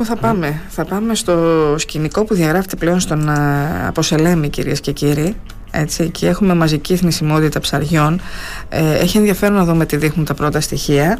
Πού θα πάμε, θα πάμε στο σκηνικό που διαγράφεται πλέον στον Αποσελέμη κυρίες και κύριοι έτσι, και έχουμε μαζική θνησιμότητα ψαριών. Ε, έχει ενδιαφέρον να δούμε τι δείχνουν τα πρώτα στοιχεία.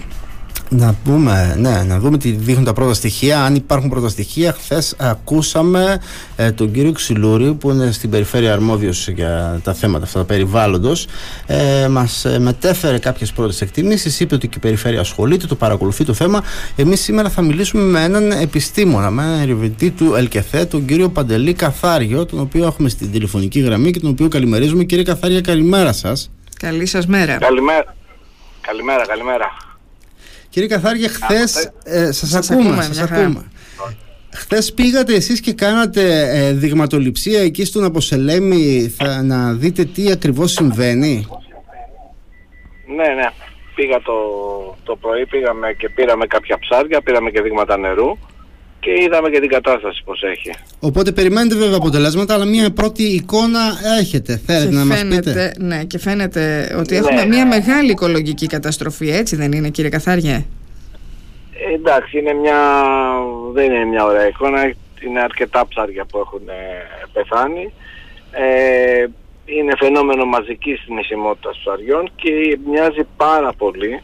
Να πούμε, ναι, να δούμε τι δείχνουν τα πρώτα στοιχεία. Αν υπάρχουν πρώτα στοιχεία, χθες ακούσαμε ε, τον κύριο Ξυλούρη, που είναι στην περιφέρεια αρμόδιος για τα θέματα αυτά, τα περιβάλλοντος. Ε, Μας ε, μετέφερε κάποιες πρώτες εκτιμήσεις. Είπε ότι και η περιφέρεια ασχολείται, το παρακολουθεί το θέμα. Εμείς σήμερα θα μιλήσουμε με έναν επιστήμονα, με έναν ερευνητή του ΕΛΚΕΘΕ, τον κύριο Παντελή Καθάριο, τον οποίο έχουμε στην τηλεφωνική γραμμή και τον οποίο καλημερίζουμε. Κύριε Καθάρια, καλημέρα σας. Καλή σας μέρα. Καλημέρα. Καλημέρα, καλημέρα. Κύριε Καθάρια, χθες. Ε, σας ακούμε. Σας ακούμε. Χθες πήγατε εσείς και κάνατε ε, δειγματοληψία εκεί στον Αποσελέμη θα, να δείτε τι ακριβώς συμβαίνει; Ναι, ναι. Πήγα το, το πρωί, πήγαμε και πήραμε κάποια ψάρια, πήραμε και δείγματα νερού και είδαμε και την κατάσταση πως έχει. Οπότε περιμένετε βέβαια αποτελέσματα, αλλά μια πρώτη εικόνα έχετε. Θέλετε να μας πείτε; Ναι, και φαίνεται ότι έχουμε ναι, μια ναι. μεγάλη οικολογική καταστροφή, έτσι δεν είναι κύριε Καθάριε; Ε, εντάξει, είναι μια, δεν είναι μια ωραία εικόνα, είναι αρκετά ψάρια που έχουν ε, πεθάνει. Ε, είναι φαινόμενο μαζικής νησιμότητας ψαριών και μοιάζει πάρα πολύ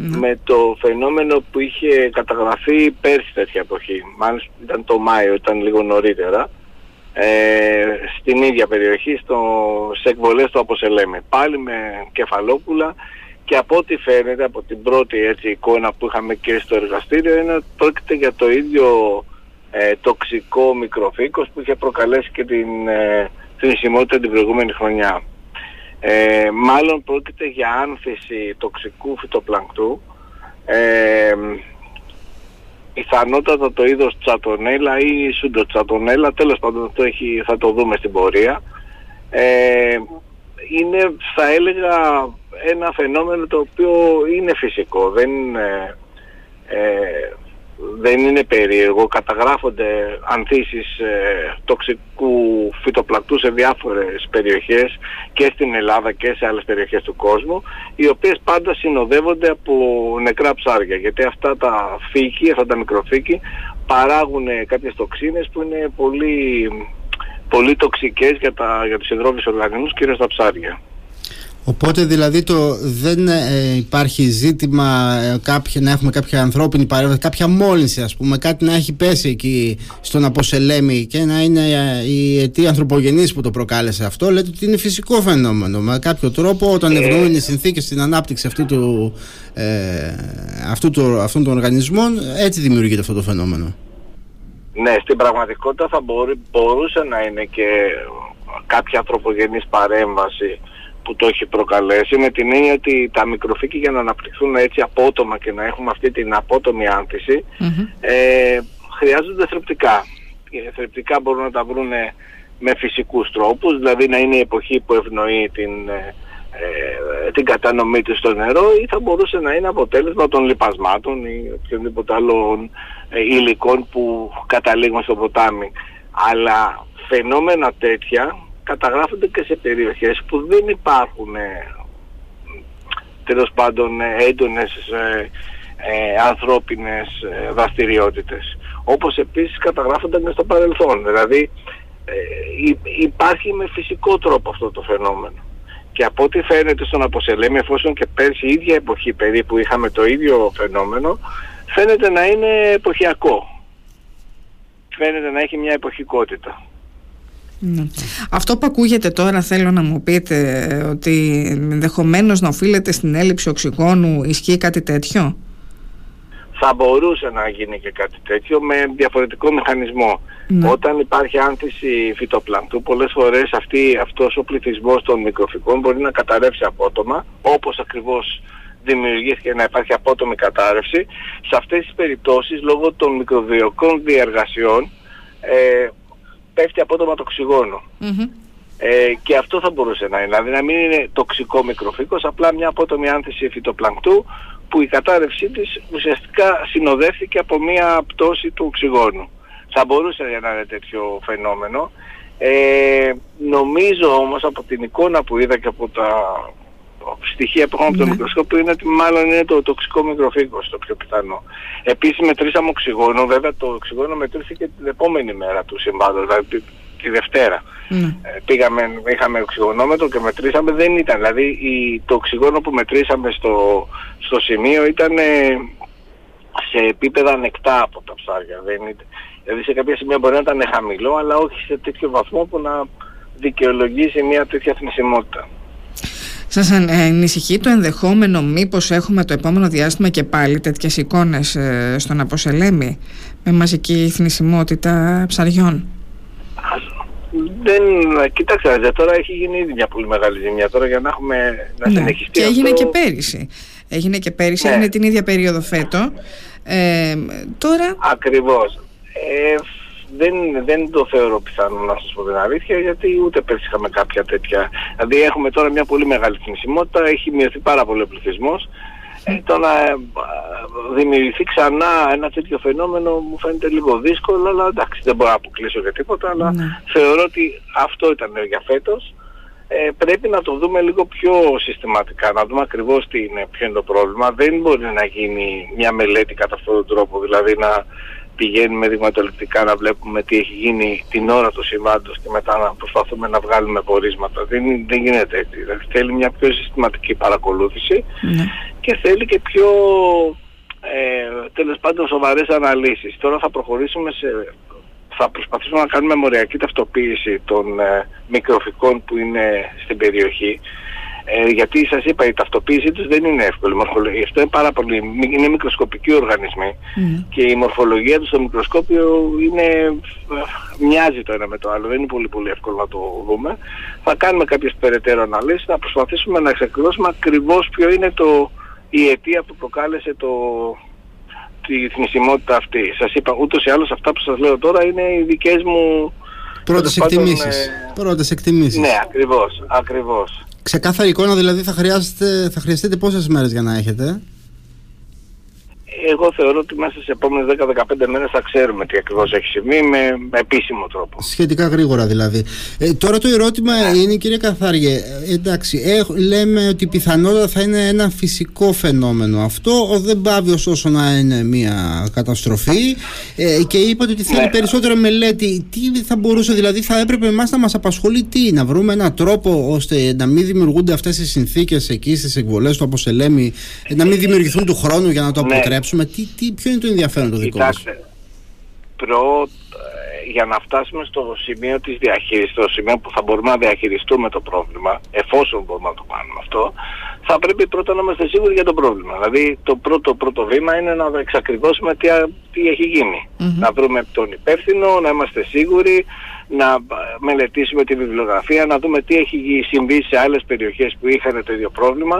ναι. με το φαινόμενο που είχε καταγραφεί πέρσι τέτοια εποχή. Μάλιστα ήταν το Μάιο, ήταν λίγο νωρίτερα. Ε, στην ίδια περιοχή, στο, σε εκβολές του Αποσελέμε. Πάλι με κεφαλόπουλα και από ό,τι φαίνεται από την πρώτη έτσι, εικόνα που είχαμε και στο εργαστήριο είναι ότι πρόκειται για το ίδιο ε, τοξικό μικροφύκος που είχε προκαλέσει και την ε, θνησιμότητα την προηγούμενη χρονιά. Ε, μάλλον πρόκειται για άνθηση τοξικού φυτοπλανκτού. Ε, πιθανότατα το είδος τσατονέλα ή σουντοτσατονέλα, τέλος πάντων αυτό έχει, θα το δούμε στην πορεία. Ε, είναι, θα έλεγα, ένα φαινόμενο το οποίο είναι φυσικό. Δεν, ε, ε δεν είναι περίεργο. Καταγράφονται ανθίσεις ε, τοξικού φυτοπλακτού σε διάφορες περιοχές και στην Ελλάδα και σε άλλες περιοχές του κόσμου οι οποίες πάντα συνοδεύονται από νεκρά ψάρια γιατί αυτά τα φύκη, αυτά τα μικροφύκη παράγουν κάποιες τοξίνες που είναι πολύ, πολύ τοξικές για, τα, για τους υδρόβιους οργανισμούς κυρίως τα ψάρια. Οπότε δηλαδή το, δεν ε, υπάρχει ζήτημα ε, κάποια, να έχουμε κάποια ανθρώπινη παρέμβαση, κάποια μόλυνση ας πούμε, κάτι να έχει πέσει εκεί στον Αποσελέμι και να είναι ε, η αιτία ανθρωπογενής που το προκάλεσε αυτό. Λέτε ότι είναι φυσικό φαινόμενο. Με κάποιο τρόπο όταν ευνοούν οι συνθήκες στην ανάπτυξη αυτού του, ε, αυτού του, αυτών των οργανισμών έτσι δημιουργείται αυτό το φαινόμενο. Ναι, στην πραγματικότητα θα μπορούσε να είναι και κάποια ανθρωπογενής παρέμβαση που το έχει προκαλέσει με την έννοια ότι τα μικροφύκη για να αναπτυχθούν έτσι απότομα και να έχουμε αυτή την απότομη ε, χρειάζονται θρεπτικά. Οι θρεπτικά μπορούν να τα βρουν με φυσικούς τρόπους, δηλαδή να είναι η εποχή που ευνοεί την, ε, ε, την κατανομή του στο νερό ή θα μπορούσε να είναι αποτέλεσμα των λιπασμάτων ή οποιοδήποτε άλλων ε, υλικών που καταλήγουν στο ποτάμι. Αλλά φαινόμενα τέτοια καταγράφονται και σε περιοχές που δεν υπάρχουν ε, τέλος πάντων ε, έντονες ε, ε, ανθρώπινες ε, δραστηριότητες. Όπως επίσης καταγράφονται και στο παρελθόν. Δηλαδή ε, υπάρχει με φυσικό τρόπο αυτό το φαινόμενο. Και από ό,τι φαίνεται στον Αποσελέμι, εφόσον και πέρσι η ίδια εποχή περίπου είχαμε το ίδιο φαινόμενο, φαίνεται να είναι εποχιακό. Φαίνεται να έχει μια εποχικότητα. Ναι. Αυτό που ακούγεται τώρα θέλω να μου πείτε ότι ενδεχομένως να οφείλεται στην έλλειψη οξυγόνου ισχύει κάτι τέτοιο; Θα μπορούσε να γίνει και κάτι τέτοιο με διαφορετικό μηχανισμό. Ναι. Όταν υπάρχει άνθηση φυτοπλαντού, πολλές φορές αυτή, αυτός ο πληθυσμός των μικροφικών μπορεί να καταρρεύσει απότομα, όπως ακριβώς δημιουργήθηκε να υπάρχει απότομη κατάρρευση. Σε αυτές τις περιπτώσεις, λόγω των μικροβιοκών διεργασιών, ε, πέφτει απότομα το οξυγόνο. Ε, και αυτό θα μπορούσε να είναι. Δηλαδή να μην είναι τοξικό μικροφύκος, απλά μια απότομη άνθηση φυτοπλανκτού που η κατάρρευσή της ουσιαστικά συνοδεύτηκε από μια πτώση του οξυγόνου. Θα μπορούσε να είναι τέτοιο φαινόμενο. Ε, νομίζω όμως από την εικόνα που είδα και από τα στοιχεία που έχουμε από το Ναι. μικροσκόπιο είναι ότι μάλλον είναι το τοξικό μικροφύγκος το πιο πιθανό. Επίσης μετρήσαμε οξυγόνο, βέβαια το οξυγόνο μετρήθηκε την επόμενη μέρα του συμβάντος, δηλαδή τη, τη Δευτέρα. Ναι. Ε, πήγαμε, είχαμε οξυγονόμετρο και μετρήσαμε, δεν ήταν. Δηλαδή η, το οξυγόνο που μετρήσαμε στο, στο σημείο ήταν ε, σε επίπεδα ανεκτά από τα ψάρια. Δεν είναι, δηλαδή σε κάποια σημεία μπορεί να ήταν χαμηλό, αλλά όχι σε τέτοιο βαθμό που να δικαιολογήσει μια τέτοια θνησιμότητα. Σας αν- ε, ανησυχεί το ενδεχόμενο μήπως έχουμε το επόμενο διάστημα και πάλι τέτοιες εικόνες ε, στον Αποσελέμη με μαζική θνησιμότητα ψαριών; Δεν, κοίταξε, δε, τώρα έχει γίνει ήδη μια πολύ μεγάλη ζημιά. Τώρα για να έχουμε να Ναι. συνεχιστεί Και έγινε αυτό, και πέρυσι. Έγινε και πέρυσι, Ναι. έγινε την ίδια περίοδο φέτο. Ε, τώρα, Ακριβώς. Ε, δεν, δεν το θεωρώ πιθανό να σας πω την αλήθεια γιατί ούτε πέρσι είχαμε κάποια τέτοια. Δηλαδή έχουμε τώρα μια πολύ μεγάλη θνησιμότητα, έχει μειωθεί πάρα πολύ ο πληθυσμός. Ε, το να ε, δημιουργηθεί ξανά ένα τέτοιο φαινόμενο μου φαίνεται λίγο δύσκολο, αλλά εντάξει δεν μπορώ να αποκλείσω για τίποτα, αλλά Ναι. θεωρώ ότι αυτό ήταν για φέτος. Ε, πρέπει να το δούμε λίγο πιο συστηματικά, να δούμε ακριβώς τι είναι, ποιο είναι το πρόβλημα. Δεν μπορεί να γίνει μια μελέτη κατά αυτόν τον τρόπο, δηλαδή να πηγαίνουμε δειγματοληπτικά να βλέπουμε τι έχει γίνει την ώρα του συμβάντος και μετά να προσπαθούμε να βγάλουμε πορίσματα. Δεν, δεν γίνεται έτσι. Δηλαδή θέλει μια πιο συστηματική παρακολούθηση ναι. και θέλει και πιο ε, τέλος πάντων σοβαρές αναλύσεις. Τώρα θα προχωρήσουμε σε... Θα προσπαθήσουμε να κάνουμε μοριακή ταυτοποίηση των ε, μικροφικών που είναι στην περιοχή. Ε, γιατί σας είπα η ταυτοποίησή τους δεν είναι εύκολη. Η μορφολογία, αυτό είναι πάρα πολύ... είναι μικροσκοπικοί οργανισμοί Ναι. και η μορφολογία του στο μικροσκόπιο είναι, ε, μοιάζει το ένα με το άλλο, δεν είναι πολύ πολύ εύκολο να το δούμε. Θα κάνουμε κάποιες περαιτέρω αναλύσεις, να προσπαθήσουμε να εξακριβώσουμε ακριβώς ποιο είναι το, η αιτία που προκάλεσε το, τη θνησιμότητα αυτή. Σας είπα, ούτως ή άλλως αυτά που σας λέω τώρα είναι οι δικές μου... Πρώτες τέλος πάντων, εκτιμήσεις. ε, Πρώτες εκτιμήσεις. Ναι, ακριβώς, ακριβώς. Ξεκάθαρη εικόνα δηλαδή θα, χρειάζεται, θα χρειαστείτε πόσες μέρες για να έχετε; Εγώ θεωρώ ότι μέσα στις επόμενες 10-15 μέρες θα ξέρουμε τι ακριβώς έχει συμβεί με, με επίσημο τρόπο. Σχετικά γρήγορα δηλαδή. Ε, τώρα το ερώτημα είναι κύριε Καθάριε, ε, εντάξει, έχ- λέμε ότι πιθανότατα θα είναι ένα φυσικό φαινόμενο αυτό, ο, δεν πάβει ωστόσο να είναι μια καταστροφή ε, και είπατε ότι θέλει Ναι. περισσότερο μελέτη. Τι θα μπορούσε δηλαδή, θα έπρεπε εμάς να μας απασχολεί τι, να βρούμε έναν τρόπο ώστε να μην δημιουργούνται αυτές οι συνθήκες εκεί στις εκβολές του Αποσελέμη, ε, να μην δημιουργηθούν του χρόνου για να το Ναι. Αποτρέψουμε. Τι, τι, ποιο είναι το ενδιαφέρον το δικό μας. Κοιτάξτε, προ, ε, για να φτάσουμε στο σημείο της διαχείρισης, στο σημείο που θα μπορούμε να διαχειριστούμε το πρόβλημα, εφόσον μπορούμε να το κάνουμε αυτό, θα πρέπει πρώτα να είμαστε σίγουροι για το πρόβλημα. Δηλαδή το πρώτο, πρώτο βήμα είναι να εξακριβώσουμε τι, α- τι έχει γίνει. Μμμ. Να βρούμε τον υπεύθυνο, να είμαστε σίγουροι, να ε, μελετήσουμε τη βιβλιογραφία, να δούμε τι έχει γι- συμβεί σε άλλες περιοχές που είχαν το ίδιο πρόβλημα.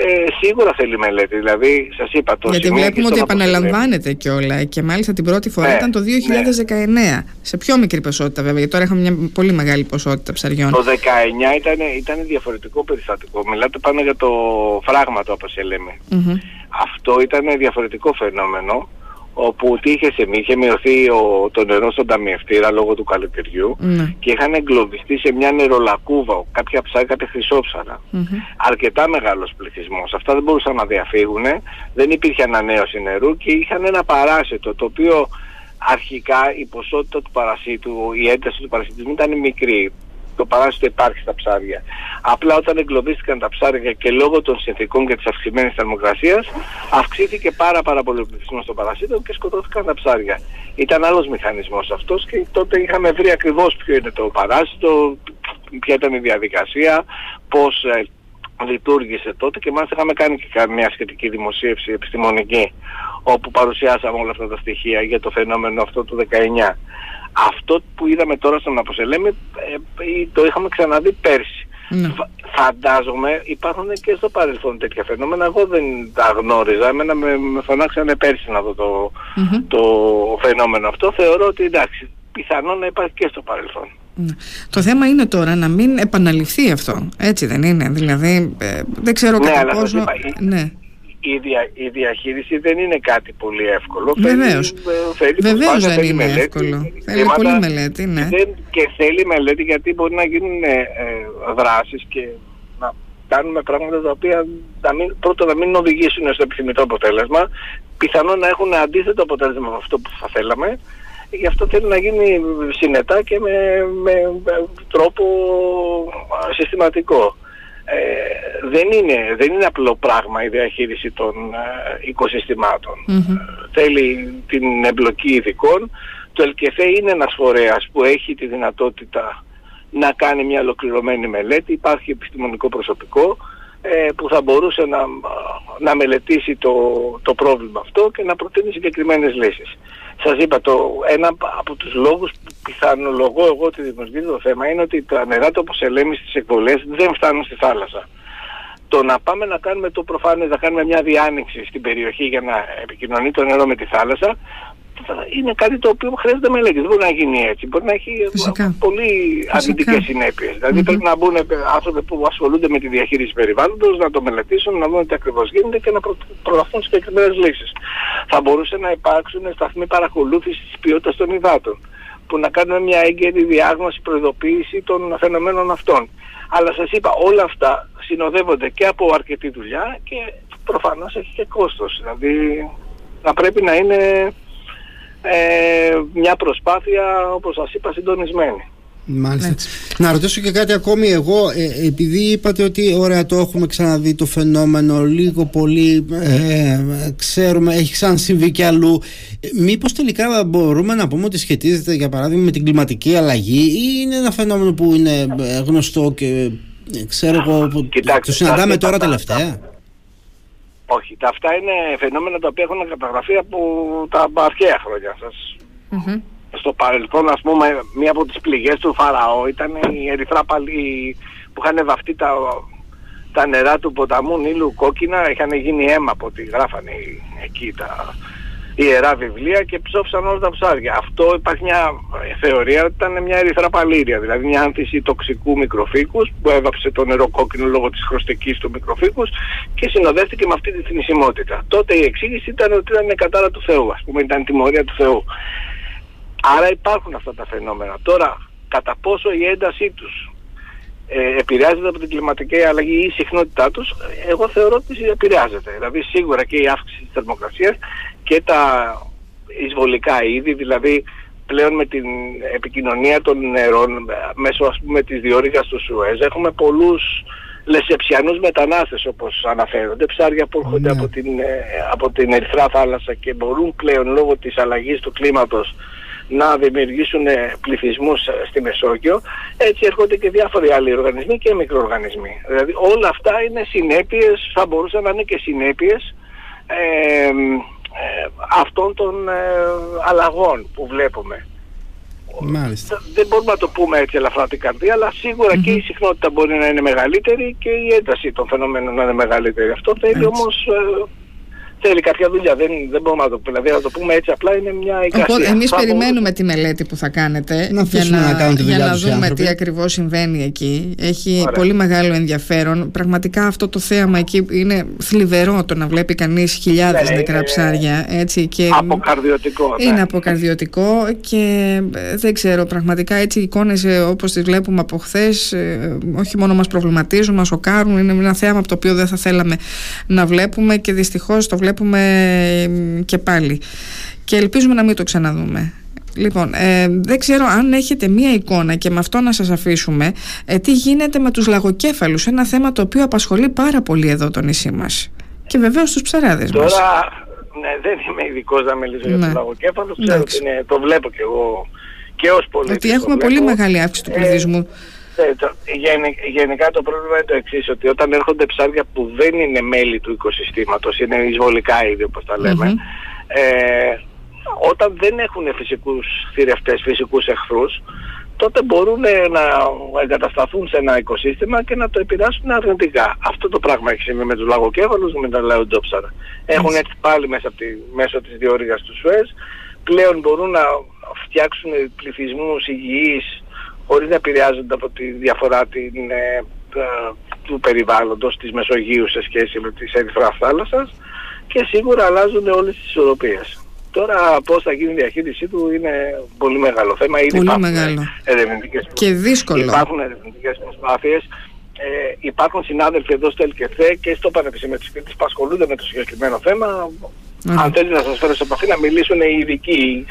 Ε, σίγουρα θέλει μελέτη. Δηλαδή, σας είπα, το Γιατί σημείο εκεί βλέπουμε ότι στον Αποσελέμη- επαναλαμβάνεται κιόλα και μάλιστα την πρώτη φορά Ναι, ήταν το 2019. Σε πιο μικρή ποσότητα βέβαια, γιατί τώρα έχουμε μια πολύ μεγάλη ποσότητα ψαριών. Το 19 ήταν, ήταν διαφορετικό περιστατικό. Μιλάτε πάνω για το φράγμα το όπως λέμε. Μμμ. Αυτό ήταν διαφορετικό φαινόμενο όπου τι είχε συμβεί, είχε μειωθεί ο, το νερό στον ταμιευτήρα λόγω του καλοκαιριού Ναι. και είχαν εγκλωβιστεί σε μια νερολακκούβα κάποια ψάρια, κάποια χρυσόψαρα. Μμμ. Αρκετά μεγάλος πληθυσμός. Αυτά δεν μπορούσαν να διαφύγουν, δεν υπήρχε ανανέωση νερού και είχαν ένα παράσιτο το οποίο αρχικά η ποσότητα του παρασίτου, η ένταση του παρασιτισμού ήταν μικρή. Το παράσιτο υπάρχει στα ψάρια. Απλά όταν εγκλωβίστηκαν τα ψάρια και λόγω των συνθήκων και της αυξημένης θερμοκρασίας αυξήθηκε πάρα πάρα πολύ ο πληθυσμός των παρασίτων και σκοτώθηκαν τα ψάρια. Ήταν άλλος μηχανισμός αυτός και τότε είχαμε βρει ακριβώς ποιο είναι το παράσιτο, ποια ήταν η διαδικασία, πώς ε, λειτουργήσε τότε και μάλιστα είχαμε κάνει και μια σχετική δημοσίευση επιστημονική όπου παρουσιάσαμε όλα αυτά τα στοιχεία για το φαινόμενο αυτό του 19. Αυτό που είδαμε τώρα στον Αποσελέμη ε, ε, το είχαμε ξαναδεί πέρσι. Ναι. Φα- Φαντάζομαι υπάρχουν και στο παρελθόν τέτοια φαινόμενα. Εγώ δεν τα γνώριζα. Εμένα με, με φωνάξανε πέρσι να δω το, Μμμ. το φαινόμενο αυτό. Θεωρώ ότι εντάξει, πιθανόν να υπάρχει και στο παρελθόν. Ναι. Το θέμα είναι τώρα να μην επαναληφθεί αυτό. Έτσι δεν είναι. Δηλαδή, ε, δεν ξέρω Ναι, κατά αλλά σας πόσο. είπα, η- Ναι. Η, δια, η διαχείριση δεν είναι κάτι πολύ εύκολο. Βεβαίως. Θέλει, ε, θέλει Βεβαίως προσπάθεια, δεν θέλει είναι μελέτη, εύκολο. Θέλει θέματα πολύ μελέτη, ναι. δεν- και θέλει μελέτη γιατί μπορεί να γίνουν ε, ε, δράσεις και να κάνουμε πράγματα τα οποία να μην, πρώτον να μην οδηγήσουν στο επιθυμητό αποτέλεσμα, πιθανόν να έχουν αντίθετο αποτέλεσμα με αυτό που θα θέλαμε. Γι' αυτό θέλει να γίνει συνετά και με, με, τρόπο συστηματικό. Ε, δεν, είναι, δεν είναι απλό πράγμα η διαχείριση των ε, οικοσυστηματων Θέλει την εμπλοκή ειδικών. Το ΕΛΚΕΘΕ είναι ένας φορέας που έχει τη δυνατότητα να κάνει μια ολοκληρωμένη μελέτη. Υπάρχει επιστημονικό προσωπικό ε, που θα μπορούσε να, να μελετήσει το, το πρόβλημα αυτό και να προτείνει συγκεκριμένες λύσεις. Σας είπα, το, ένα από τους λόγους που πιθανολογώ εγώ ότι δημιουργείται το θέμα είναι ότι τα νερά του όπως ελέγχει στις εκβολές δεν φτάνουν στη θάλασσα. Το να πάμε να κάνουμε το προφανές, να κάνουμε μια διάνοιξη στην περιοχή για να επικοινωνεί το νερό με τη θάλασσα, είναι κάτι το οποίο χρειάζεται μελέτη. Δεν μπορεί να γίνει έτσι. Μπορεί να έχει Φυσικά. πολύ αρνητικές συνέπειες. Δηλαδή πρέπει να μπουν άνθρωποι που ασχολούνται με τη διαχείριση περιβάλλοντος, να το μελετήσουν, να δουν τι ακριβώς γίνεται και να προ... προγραφούν συγκεκριμένες λύσεις. Θα μπορούσε να υπάρξουν σταθμοί παρακολούθησης της ποιότητας των υδάτων που να κάνουμε μια έγκαιρη διάγνωση, προειδοποίηση των φαινομένων αυτών. Αλλά σας είπα, όλα αυτά συνοδεύονται και από αρκετή δουλειά και προφανώς έχει και κόστος. Δηλαδή θα πρέπει να είναι ε, μια προσπάθεια, όπως σας είπα, συντονισμένη. Μάλιστα. Να ρωτήσω και κάτι ακόμη εγώ, ε, επειδή είπατε ότι ωραία το έχουμε ξαναδεί το φαινόμενο, λίγο πολύ ε, ξέρουμε, έχει ξανασυμβεί και αλλού. Ε, μήπως τελικά μπορούμε να πούμε ότι σχετίζεται για παράδειγμα με την κλιματική αλλαγή ή είναι ένα φαινόμενο που είναι ε, γνωστό και ξέρω εγώ, που το συναντάμε τώρα τελευταία; Όχι, τα αυτά είναι φαινόμενα τα οποία έχουν καταγραφεί από τα αρχαία χρόνια σας. Mm-hmm. Στο παρελθόν, ας πούμε, μία από τις πληγές του Φαραώ ήταν η ερυθρά παλή που είχαν βαφτεί τα, τα νερά του ποταμού Νείλου κόκκινα, είχαν γίνει αίμα από ό,τι γράφανε εκεί τα, ιερά βιβλία και ψόφισαν όλα τα ψάρια. Αυτό υπάρχει μια θεωρία ότι ήταν μια ερυθρά παλήρια, δηλαδή μια άνθηση τοξικού μικροφύκους που έβαψε το νερό κόκκινο λόγω της χρωστικής του μικροφύκους και συνοδεύτηκε με αυτή τη θνησιμότητα. Τότε η εξήγηση ήταν ότι ήταν κατάρα του Θεού, ας πούμε ήταν τιμωρία του Θεού. Άρα υπάρχουν αυτά τα φαινόμενα. Τώρα, κατά πόσο η έντασή τους ε, επηρεάζεται από την κλιματική αλλαγή ή η συχνότητά τους, εγώ θεωρώ ότι επηρεάζεται. Δηλαδή σίγουρα και η αύξηση της θερμοκρασίας και τα εισβολικά είδη, δηλαδή πλέον με την επικοινωνία των νερών μέσω ας πούμε της διόρυγας του Σουέζ έχουμε πολλούς λεσεψιανούς μετανάστες όπως αναφέρονται, ψάρια που έρχονται ναι. από, την, ε, από την Ερυθρά θάλασσα και μπορούν πλέον λόγω της αλλαγής του κλίματος να δημιουργήσουν πληθυσμούς ε, στη Μεσόγειο, έτσι έρχονται και διάφοροι άλλοι οργανισμοί και μικροοργανισμοί. Δηλαδή όλα αυτά είναι συνέπειες, θα μπορούσαν να είναι και συνέπειες ε, ε, αυτών των ε, αλλαγών που βλέπουμε. Μάλιστα. Δεν μπορούμε να το πούμε έτσι ελαφρά την καρδία, αλλά και η συχνότητα μπορεί να είναι μεγαλύτερη και η ένταση των φαινομένων να είναι μεγαλύτερη. Αυτό θέλει όμως ε, θέλει κάποια δουλειά. Δεν, δεν μπορούμε να το πούμε. Δηλαδή, να το πούμε έτσι απλά είναι μια εικασία. Οπότε, εμείς περιμένουμε τη μελέτη που θα κάνετε να για να, να, για να δούμε τι ακριβώς συμβαίνει εκεί. Έχει πολύ μεγάλο ενδιαφέρον. Πραγματικά αυτό το θέαμα εκεί είναι θλιβερό το να βλέπει κανείς χιλιάδες ναι, νεκρά ψάρια. Έτσι, και αποκαρδιωτικό. Ναι. Είναι αποκαρδιωτικό και ε, δεν ξέρω, πραγματικά έτσι οι εικόνες ε, όπως τις βλέπουμε από χθες, ε, όχι μόνο μας προβληματίζουν, μας σοκάρουν. Είναι ένα θέαμα από το οποίο δεν θα θέλαμε να βλέπουμε και δυστυχώς το βλέπουμε βλέπουμε και πάλι και ελπίζουμε να μην το ξαναδούμε. Λοιπόν, ε, δεν ξέρω αν έχετε μία εικόνα και με αυτό να σας αφήσουμε ε, τι γίνεται με τους λαγοκέφαλους, ένα θέμα το οποίο απασχολεί πάρα πολύ εδώ το νησί μας και βεβαίως τους ψαράδες Τώρα, μας. ναι, δεν είμαι ειδικός να μιλήσω για τους ναι. λαγοκέφαλους, ξέρω ότι είναι, το βλέπω και εγώ και ως πολίτης. Ότι έχουμε πολύ μεγάλη αύξηση του πληθυσμού. Ε, γενικά το πρόβλημα είναι το εξής, ότι όταν έρχονται ψάρια που δεν είναι μέλη του οικοσυστήματος, είναι εισβολικά είδη όπως τα λέμε, ε, όταν δεν έχουν φυσικούς θηρευτές, φυσικούς εχθρούς, τότε μπορούν να εγκατασταθούν σε ένα οικοσύστημα και να το επηρεάσουν αρνητικά. Αυτό το πράγμα έχει συμβεί με τους λαγοκέφαλους, με τα λαοντόψαρα. Έχουν έρθει πάλι μέσα από τη, μέσω της διόρυγας του Σουέζ, πλέον μπορούν να φτιάξουν πληθυσμούς υγιείς χωρίς να επηρεάζονται από τη διαφορά την, ε, του περιβάλλοντος της Μεσογείου σε σχέση με τις ερυθρά θάλασσας και σίγουρα αλλάζουν όλες τις ισορροπίες. Τώρα πώς θα γίνει η διαχείρισή του είναι πολύ μεγάλο θέμα. Ήδη πολύ μεγάλο. Ερευνητικές και δύσκολο. Υπάρχουν ερευνητικές προσπάθειες ε, υπάρχουν συνάδελφοι εδώ στο ΕΛΚΕΘΕ και στο Πανεπιστήμιο της Κρήτης που ασχολούνται με το συγκεκριμένο θέμα. Αν θέλεις να σας φέρω σε επαφή να μιλήσουν οι ειδικοί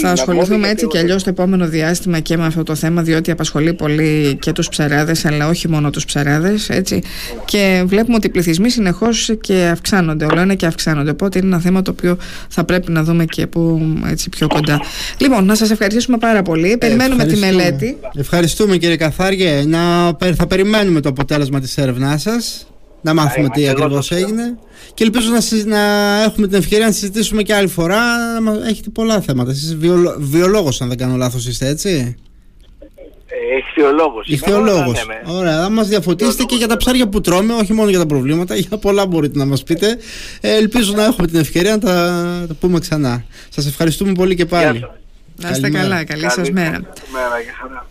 Θα ασχοληθούμε έτσι και αλλιώς το επόμενο διάστημα και με αυτό το θέμα, διότι απασχολεί πολύ και τους ψεράδε, αλλά όχι μόνο τους ψεράδε. Και βλέπουμε ότι οι πληθυσμοί συνεχώς και αυξάνονται, όλο ένα και αυξάνονται. Οπότε είναι ένα θέμα το οποίο θα πρέπει να δούμε και που έτσι πιο κοντά. Λοιπόν, να σας ευχαριστήσουμε πάρα πολύ. Περιμένουμε τη μελέτη. Ευχαριστούμε κύριε Καθάργε. Να, θα περιμένουμε το αποτέλεσμα της έρευνάς σας να μάθουμε τι ακριβώς έγινε. Και ελπίζω να, να έχουμε την ευκαιρία να συζητήσουμε και άλλη φορά. Έχετε πολλά θέματα. Εσείς βιολο, βιολόγος, αν δεν κάνω λάθος, είστε έτσι; Ηχθειολόγο. Ηχθειολόγο. Ωραία, θα μας διαφωτίσετε και για τα ψάρια που τρώμε, όχι μόνο για τα προβλήματα. Για πολλά μπορείτε να μας πείτε. Ε, ελπίζω να έχουμε την ευκαιρία να τα, τα πούμε ξανά. Σας ευχαριστούμε πολύ και πάλι. Να είστε καλά, καλή σας μέρα. μέρα